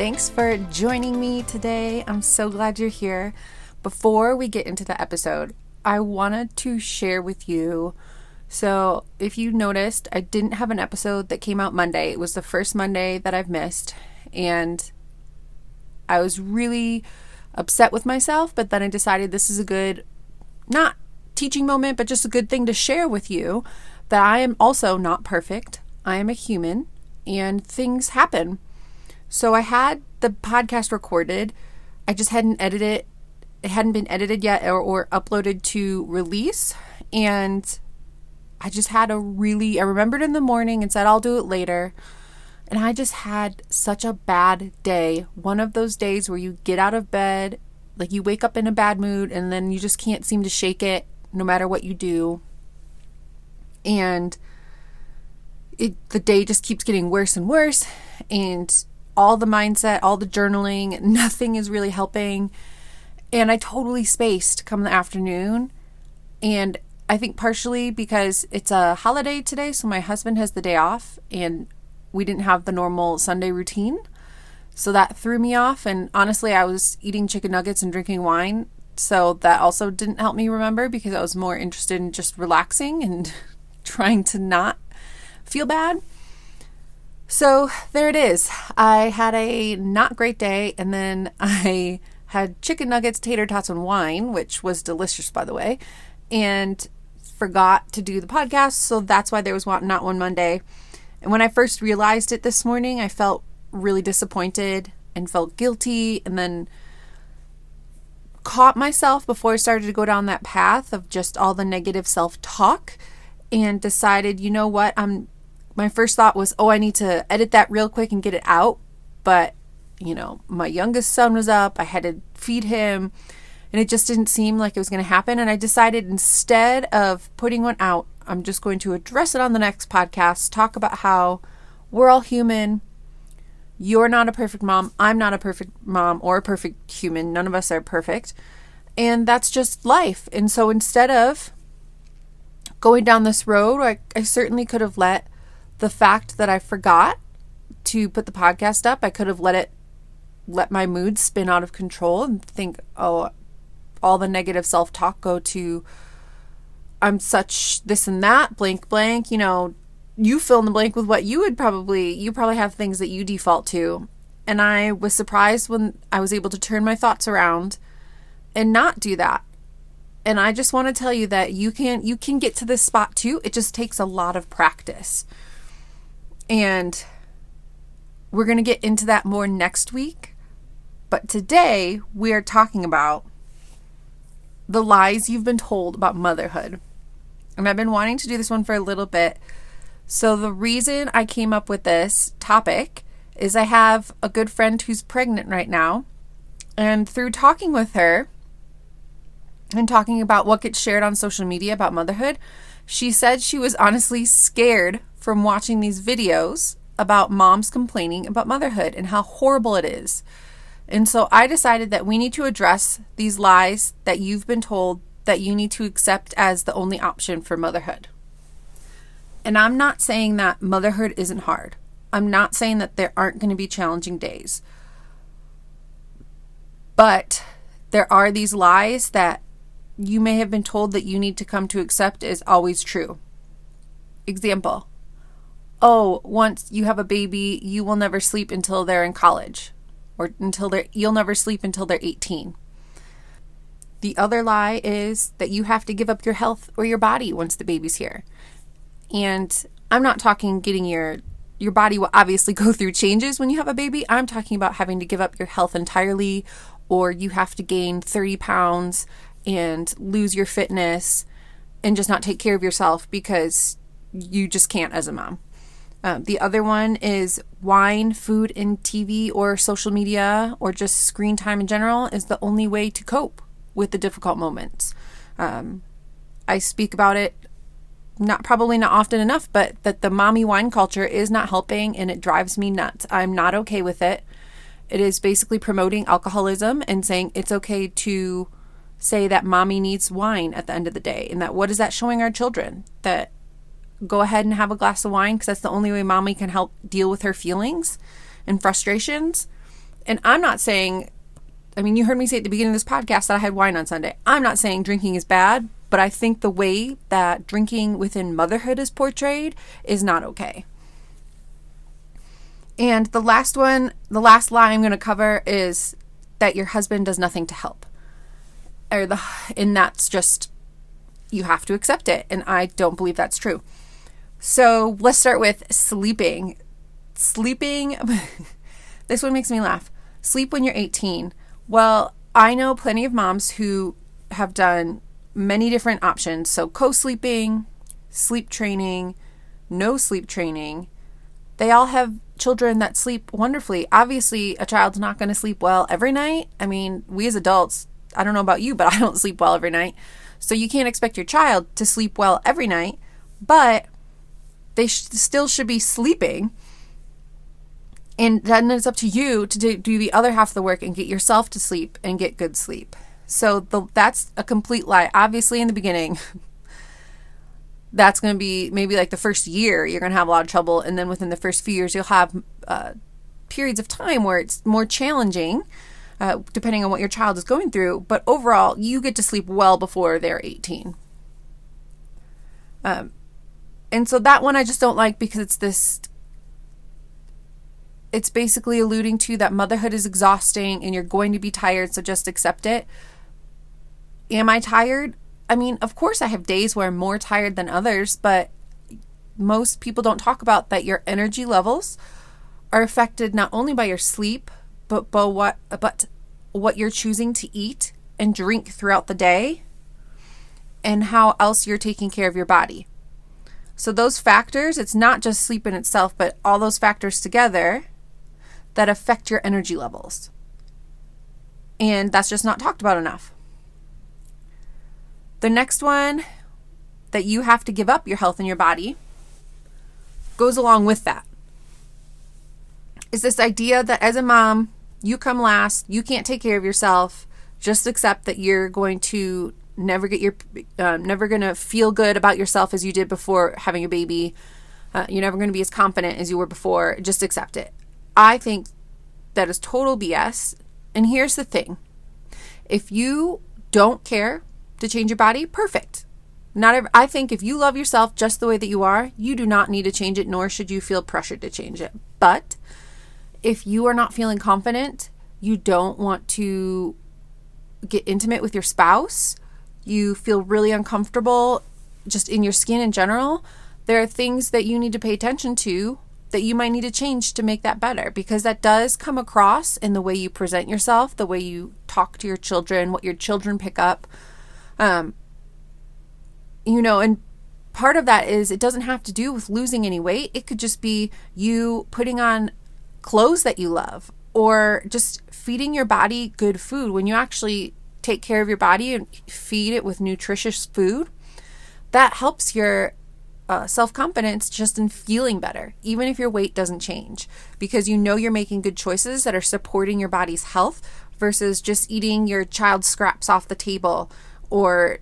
Thanks for joining me today. I'm so glad you're here. Before we get into the episode, I wanted to share with you. So, if you noticed, I didn't have an episode that came out Monday. It was the first Monday that I've missed. And I was really upset with myself, but then I decided this is a good, not teaching moment, but just a good thing to share with you that I am also not perfect. I am a human and things happen. So I had the podcast recorded. I just hadn't edited it. It hadn't been edited yet or, or uploaded to release. And I just had a really, I remembered in the morning and said, I'll do it later. And I just had such a bad day. One of those days where you get out of bed, like you wake up in a bad mood, and then you just can't seem to shake it no matter what you do. And it, the day just keeps getting worse and worse. And all the mindset, all the journaling, nothing is really helping. And I totally spaced come the afternoon. And I think partially because it's a holiday today, so my husband has the day off and we didn't have the normal Sunday routine. So that threw me off. And honestly, I was eating chicken nuggets and drinking wine. So that also didn't help me remember because I was more interested in just relaxing and trying to not feel bad. So there it is. I had a not great day, and then I had chicken nuggets, tater tots, and wine, which was delicious, by the way, and forgot to do the podcast. So that's why there was not one Monday. And when I first realized it this morning, I felt really disappointed and felt guilty, and then caught myself before I started to go down that path of just all the negative self talk and decided, you know what, I'm my first thought was, oh, I need to edit that real quick and get it out. But, you know, my youngest son was up, I had to feed him, and it just didn't seem like it was going to happen. And I decided instead of putting one out, I'm just going to address it on the next podcast, talk about how we're all human. You're not a perfect mom. I'm not a perfect mom or a perfect human. None of us are perfect. And that's just life. And so instead of going down this road, I, I certainly could have let the fact that I forgot to put the podcast up, I could have let it let my mood spin out of control and think, oh, all the negative self talk go to I'm such this and that, blank, blank. You know, you fill in the blank with what you would probably, you probably have things that you default to. And I was surprised when I was able to turn my thoughts around and not do that. And I just want to tell you that you can you can get to this spot too. It just takes a lot of practice. And we're going to get into that more next week. But today we are talking about the lies you've been told about motherhood. And I've been wanting to do this one for a little bit. So, the reason I came up with this topic is I have a good friend who's pregnant right now. And through talking with her and talking about what gets shared on social media about motherhood, she said she was honestly scared from watching these videos about moms complaining about motherhood and how horrible it is. And so I decided that we need to address these lies that you've been told that you need to accept as the only option for motherhood. And I'm not saying that motherhood isn't hard. I'm not saying that there aren't going to be challenging days. But there are these lies that you may have been told that you need to come to accept is always true. Example Oh, once you have a baby, you will never sleep until they're in college, or until they're, you'll never sleep until they're 18. The other lie is that you have to give up your health or your body once the baby's here. And I'm not talking getting your your body will obviously go through changes when you have a baby. I'm talking about having to give up your health entirely or you have to gain 30 pounds and lose your fitness and just not take care of yourself because you just can't as a mom. Um, the other one is wine, food, and TV or social media or just screen time in general is the only way to cope with the difficult moments. Um, I speak about it not probably not often enough, but that the mommy wine culture is not helping and it drives me nuts. I'm not okay with it. It is basically promoting alcoholism and saying it's okay to say that mommy needs wine at the end of the day. And that what is that showing our children? That go ahead and have a glass of wine because that's the only way mommy can help deal with her feelings and frustrations. And I'm not saying, I mean, you heard me say at the beginning of this podcast that I had wine on Sunday. I'm not saying drinking is bad, but I think the way that drinking within motherhood is portrayed is not okay. And the last one, the last lie I'm going to cover is that your husband does nothing to help. Or the and that's just you have to accept it and I don't believe that's true. So, let's start with sleeping. Sleeping this one makes me laugh. Sleep when you're 18. Well, I know plenty of moms who have done many different options. So, co sleeping, sleep training, no sleep training. They all have children that sleep wonderfully. Obviously, a child's not going to sleep well every night. I mean, we as adults, I don't know about you, but I don't sleep well every night. So, you can't expect your child to sleep well every night, but they sh- still should be sleeping. And then it's up to you to do the other half of the work and get yourself to sleep and get good sleep. So the, that's a complete lie. Obviously, in the beginning, that's going to be maybe like the first year you're going to have a lot of trouble, and then within the first few years you'll have uh, periods of time where it's more challenging, uh, depending on what your child is going through. But overall, you get to sleep well before they're 18. Um, and so that one I just don't like because it's this it's basically alluding to that motherhood is exhausting and you're going to be tired, so just accept it. Am I tired? I mean, of course, I have days where I'm more tired than others, but most people don't talk about that your energy levels are affected not only by your sleep, but but what but what you're choosing to eat and drink throughout the day and how else you're taking care of your body. So those factors, it's not just sleep in itself, but all those factors together that affect your energy levels. And that's just not talked about enough. The next one that you have to give up your health and your body goes along with that. Is this idea that as a mom, you come last, you can't take care of yourself, just accept that you're going to never get your um, never to feel good about yourself as you did before having a baby. Uh, you're never to be as confident as you were before. Just accept it. I think that is total BS. And here's the thing if you don't care to change your body, perfect. Not I think if you love yourself just the way that you are, you do not need to change it, nor should you feel pressured to change it. But if you are not feeling confident, you don't want to get intimate with your spouse, you feel really uncomfortable just in your skin in general, there are things that you need to pay attention to that you might need to change to make that better because that does come across in the way you present yourself, the way you talk to your children, what your children pick up. Um, you know, and part of that is it doesn't have to do with losing any weight. It could just be you putting on clothes that you love or just feeding your body good food. When you actually take care of your body and feed it with nutritious food, that helps your uh, self confidence just in feeling better, even if your weight doesn't change, because you know you're making good choices that are supporting your body's health versus just eating your child's scraps off the table or,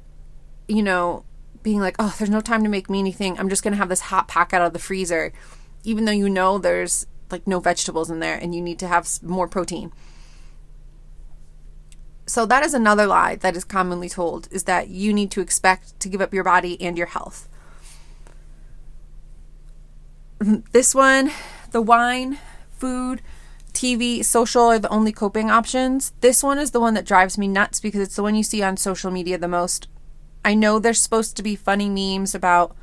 you know, being like, oh, there's no time to make me anything. I'm just going to have this hot pack out of the freezer, even though you know there's like no vegetables in there and you need to have more protein. So that is another lie that is commonly told is that you need to expect to give up your body and your health. This one, the wine, food, TV, social are the only coping options. This one is the one that drives me nuts because it's the one you see on social media the most. I know there's supposed to be funny memes about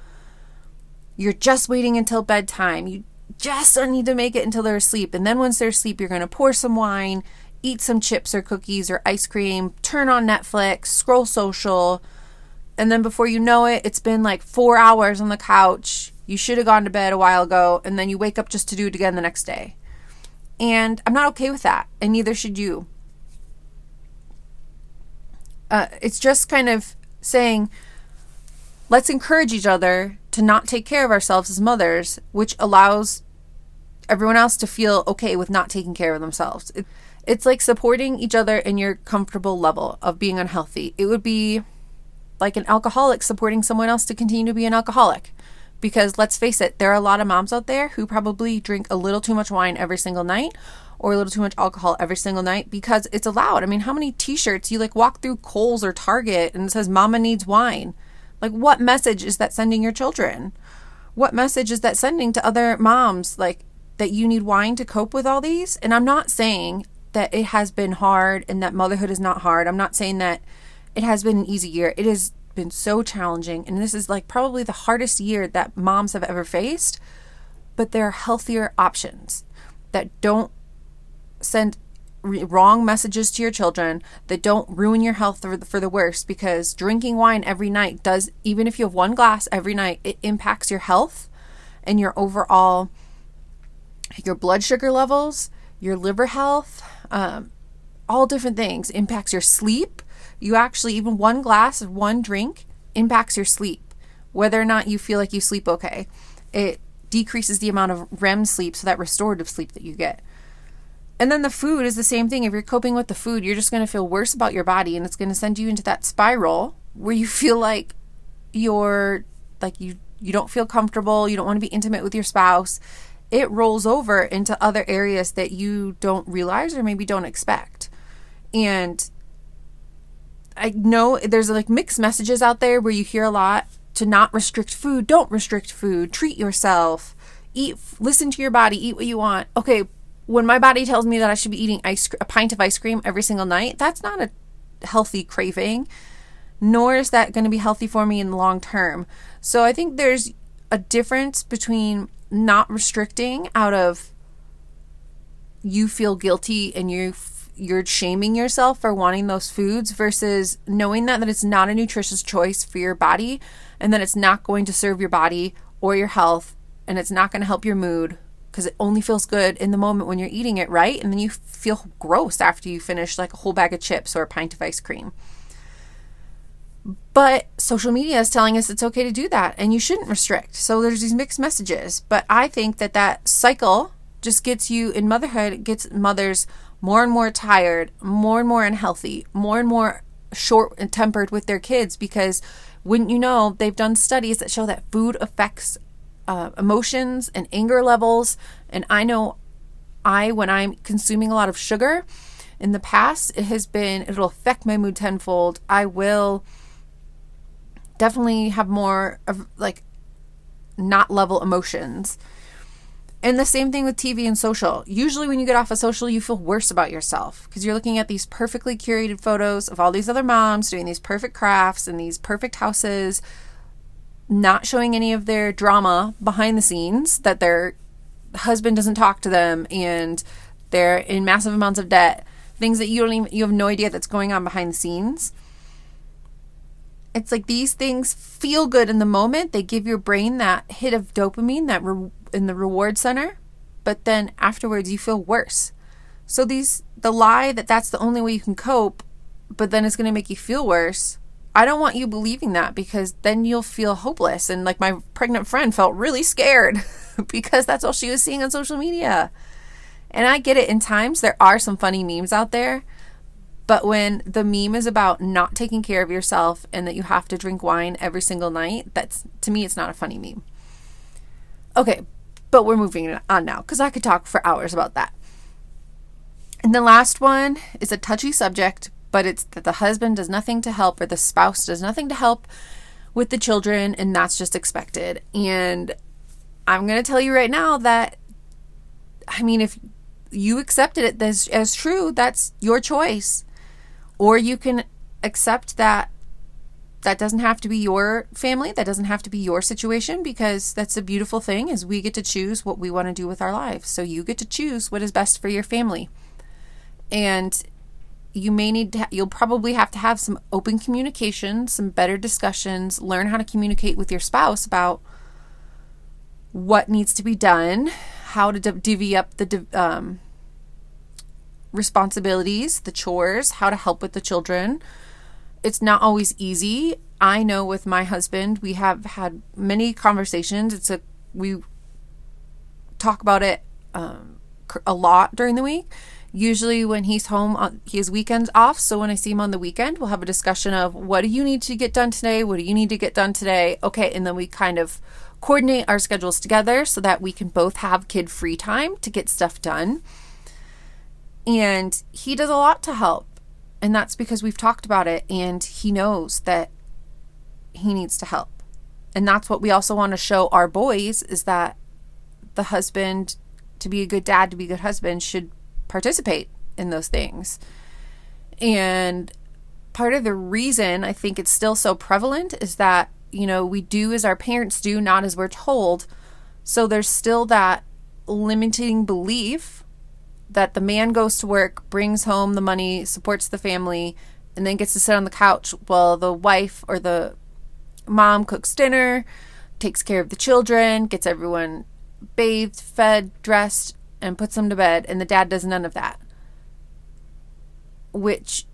you're just waiting until bedtime. You just need to make it until they're asleep. And then once they're asleep, you're going to pour some wine, eat some chips or cookies or ice cream, turn on Netflix, scroll social. And then before you know it, it's been like four hours on the couch You should have gone to bed a while ago and then you wake up just to do it again the next day. And I'm not okay with that, and neither should you. Uh, it's just kind of saying, let's encourage each other to not take care of ourselves as mothers, which allows everyone else to feel okay with not taking care of themselves. It, it's like supporting each other in your comfortable level of being unhealthy. It would be like an alcoholic supporting someone else to continue to be an alcoholic. Because let's face it, there are a lot of moms out there who probably drink a little too much wine every single night or a little too much alcohol every single night because it's allowed. I mean, how many t shirts you like walk through Kohl's or Target and it says Mama needs wine? Like, what message is that sending your children? What message is that sending to other moms? Like, that you need wine to cope with all these? And I'm not saying that it has been hard and that motherhood is not hard. I'm not saying that it has been an easy year. It has been so challenging. And this is like probably the hardest year that moms have ever faced. But there are healthier options that don't send wrong messages to your children that don't ruin your health for the, for the worse because drinking wine every night does even if you have one glass every night it impacts your health and your overall your blood sugar levels your liver health um, all different things impacts your sleep you actually even one glass of one drink impacts your sleep whether or not you feel like you sleep okay it decreases the amount of REM sleep so that restorative sleep that you get and then the food is the same thing. If you're coping with the food, you're just going to feel worse about your body and it's going to send you into that spiral where you feel like you're like you you don't feel comfortable, you don't want to be intimate with your spouse. It rolls over into other areas that you don't realize or maybe don't expect. And I know there's like mixed messages out there where you hear a lot to not restrict food, don't restrict food, treat yourself, eat, listen to your body, eat what you want. Okay, when my body tells me that I should be eating ice a pint of ice cream every single night, that's not a healthy craving, nor is that going to be healthy for me in the long term. So I think there's a difference between not restricting out of you feel guilty and you you're shaming yourself for wanting those foods versus knowing that that it's not a nutritious choice for your body and that it's not going to serve your body or your health and it's not going to help your mood because it only feels good in the moment when you're eating it, right? And then you feel gross after you finish like a whole bag of chips or a pint of ice cream. But social media is telling us it's okay to do that and you shouldn't restrict. So there's these mixed messages. But I think that that cycle just gets you in motherhood, gets mothers more and more tired, more and more unhealthy, more and more short and tempered with their kids because wouldn't you know, they've done studies that show that food affects uh, emotions and anger levels. And I know I, when I'm consuming a lot of sugar in the past, it has been, it'll affect my mood tenfold. I will definitely have more of like not level emotions. And the same thing with TV and social. Usually, when you get off of social, you feel worse about yourself because you're looking at these perfectly curated photos of all these other moms doing these perfect crafts and these perfect houses not showing any of their drama behind the scenes that their husband doesn't talk to them and they're in massive amounts of debt things that you don't even you have no idea that's going on behind the scenes it's like these things feel good in the moment they give your brain that hit of dopamine that re- in the reward center but then afterwards you feel worse so these the lie that that's the only way you can cope but then it's going to make you feel worse I don't want you believing that because then you'll feel hopeless. And like my pregnant friend felt really scared because that's all she was seeing on social media. And I get it. In times, there are some funny memes out there. But when the meme is about not taking care of yourself and that you have to drink wine every single night, that's to me, it's not a funny meme. Okay, but we're moving on now because I could talk for hours about that. And the last one is a touchy subject, but it's that the husband does nothing to help or the spouse does nothing to help with the children, and that's just expected. And I'm going to tell you right now that, I mean, if you accepted it as, as true, that's your choice. Or you can accept that that doesn't have to be your family that doesn't have to be your situation because that's a beautiful thing is we get to choose what we want to do with our lives. So you get to choose what is best for your family. And you may need to, you'll probably have to have some open communication, some better discussions, learn how to communicate with your spouse about what needs to be done, how to divvy up the um, responsibilities, the chores, how to help with the children. It's not always easy. I know with my husband, we have had many conversations. It's a we talk about it um, a lot during the week. Usually, when he's home, uh, he has weekends off. So when I see him on the weekend, we'll have a discussion of what do you need to get done today? What do you need to get done today? Okay, and then we kind of coordinate our schedules together so that we can both have kid free time to get stuff done. And he does a lot to help. And that's because we've talked about it and he knows that he needs to help. And that's what we also want to show our boys is that the husband to be a good dad, to be a good husband should participate in those things. And part of the reason I think it's still so prevalent is that, you know, we do as our parents do, not as we're told. So there's still that limiting belief that the man goes to work, brings home the money, supports the family, and then gets to sit on the couch while the wife or the mom cooks dinner, takes care of the children, gets everyone bathed, fed, dressed, and puts them to bed, and the dad does none of that. Which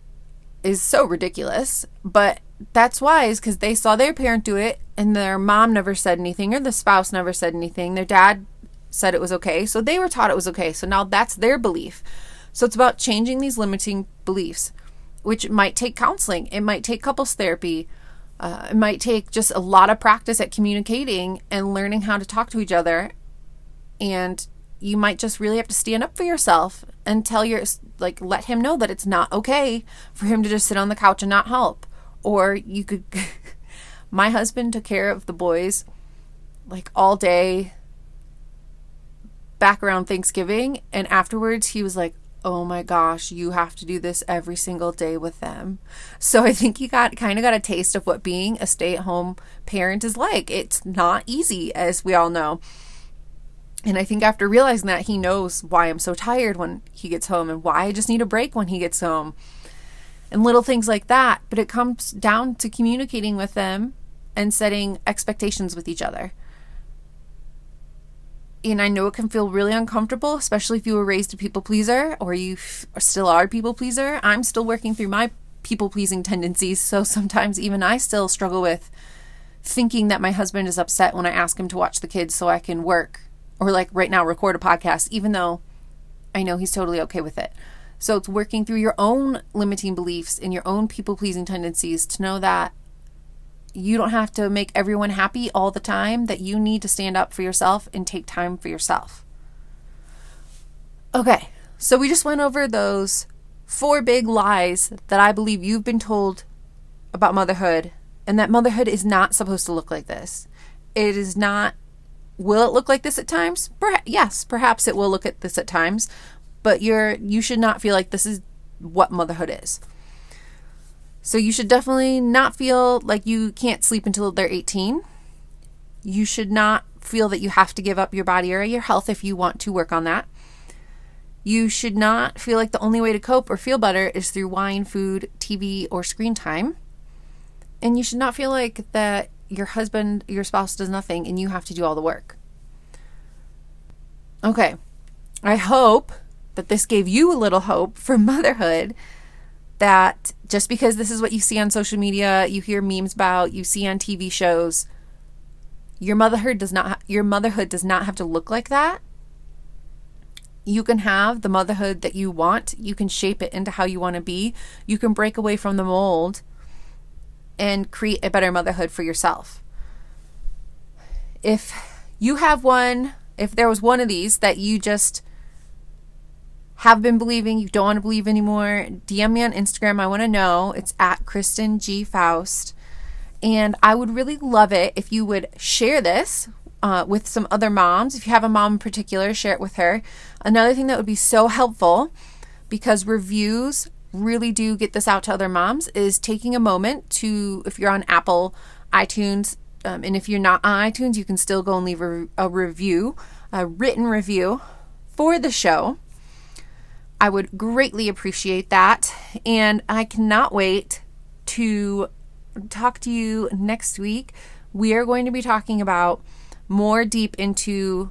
is so ridiculous. But that's wise because they saw their parent do it, and their mom never said anything, or the spouse never said anything. Their dad said it was okay. So they were taught it was okay. So now that's their belief. So it's about changing these limiting beliefs, which might take counseling, it might take couples therapy. Uh, it might take just a lot of practice at communicating and learning how to talk to each other. And you might just really have to stand up for yourself and tell your, like, let him know that it's not okay for him to just sit on the couch and not help. Or you could, my husband took care of the boys like all day back around Thanksgiving. And afterwards, he was like, oh my gosh, you have to do this every single day with them. So I think he got kind of got a taste of what being a stay at home parent is like. It's not easy, as we all know. And I think after realizing that, he knows why I'm so tired when he gets home and why I just need a break when he gets home and little things like that. But it comes down to communicating with them and setting expectations with each other and I know it can feel really uncomfortable, especially if you were raised a people pleaser or you f- still are a people pleaser. I'm still working through my people pleasing tendencies, so sometimes even I still struggle with thinking that my husband is upset when I ask him to watch the kids so I can work or like right now record a podcast, even though I know he's totally okay with it. So it's working through your own limiting beliefs and your own people pleasing tendencies to know that you don't have to make everyone happy all the time, that you need to stand up for yourself and take time for yourself. Okay, so we just went over those four big lies that I believe you've been told about motherhood, and that motherhood is not supposed to look like this. It is not. Will it look like this at times? Yes, perhaps it will look at this at times, but you're you should not feel like this is what motherhood is. So you should definitely not feel like you can't sleep until they're 18. You should not feel that you have to give up your body or your health if you want to work on that. You should not feel like the only way to cope or feel better is through wine, food, TV, or screen time. And you should not feel like that your husband, your spouse does nothing and you have to do all the work. Okay. I hope that this gave you a little hope for motherhood that just because this is what you see on social media, you hear memes about, you see on TV shows, your motherhood does not ha- your motherhood does not have to look like that. You can have the motherhood that you want. You can shape it into how you want to be. You can break away from the mold and create a better motherhood for yourself. If you have one, if there was one of these that you just have been believing, you don't want to believe anymore, DM me on Instagram. I want to know. It's at Kristin G. Foust. And I would really love it if you would share this uh, with some other moms. If you have a mom in particular, share it with her. Another thing that would be so helpful because reviews really do get this out to other moms is taking a moment to, if you're on Apple, iTunes, um, and if you're not on iTunes, you can still go and leave a, a review, a written review for the show. I would greatly appreciate that. And I cannot wait to talk to you next week. We are going to be talking about more deep into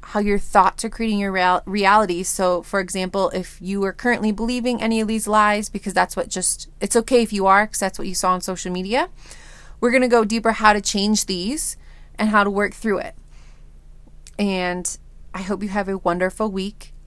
how your thoughts are creating your real- reality. So, for example, if you are currently believing any of these lies, because that's what just, it's okay if you are, because that's what you saw on social media, we're going to go deeper how to change these and how to work through it. And I hope you have a wonderful week,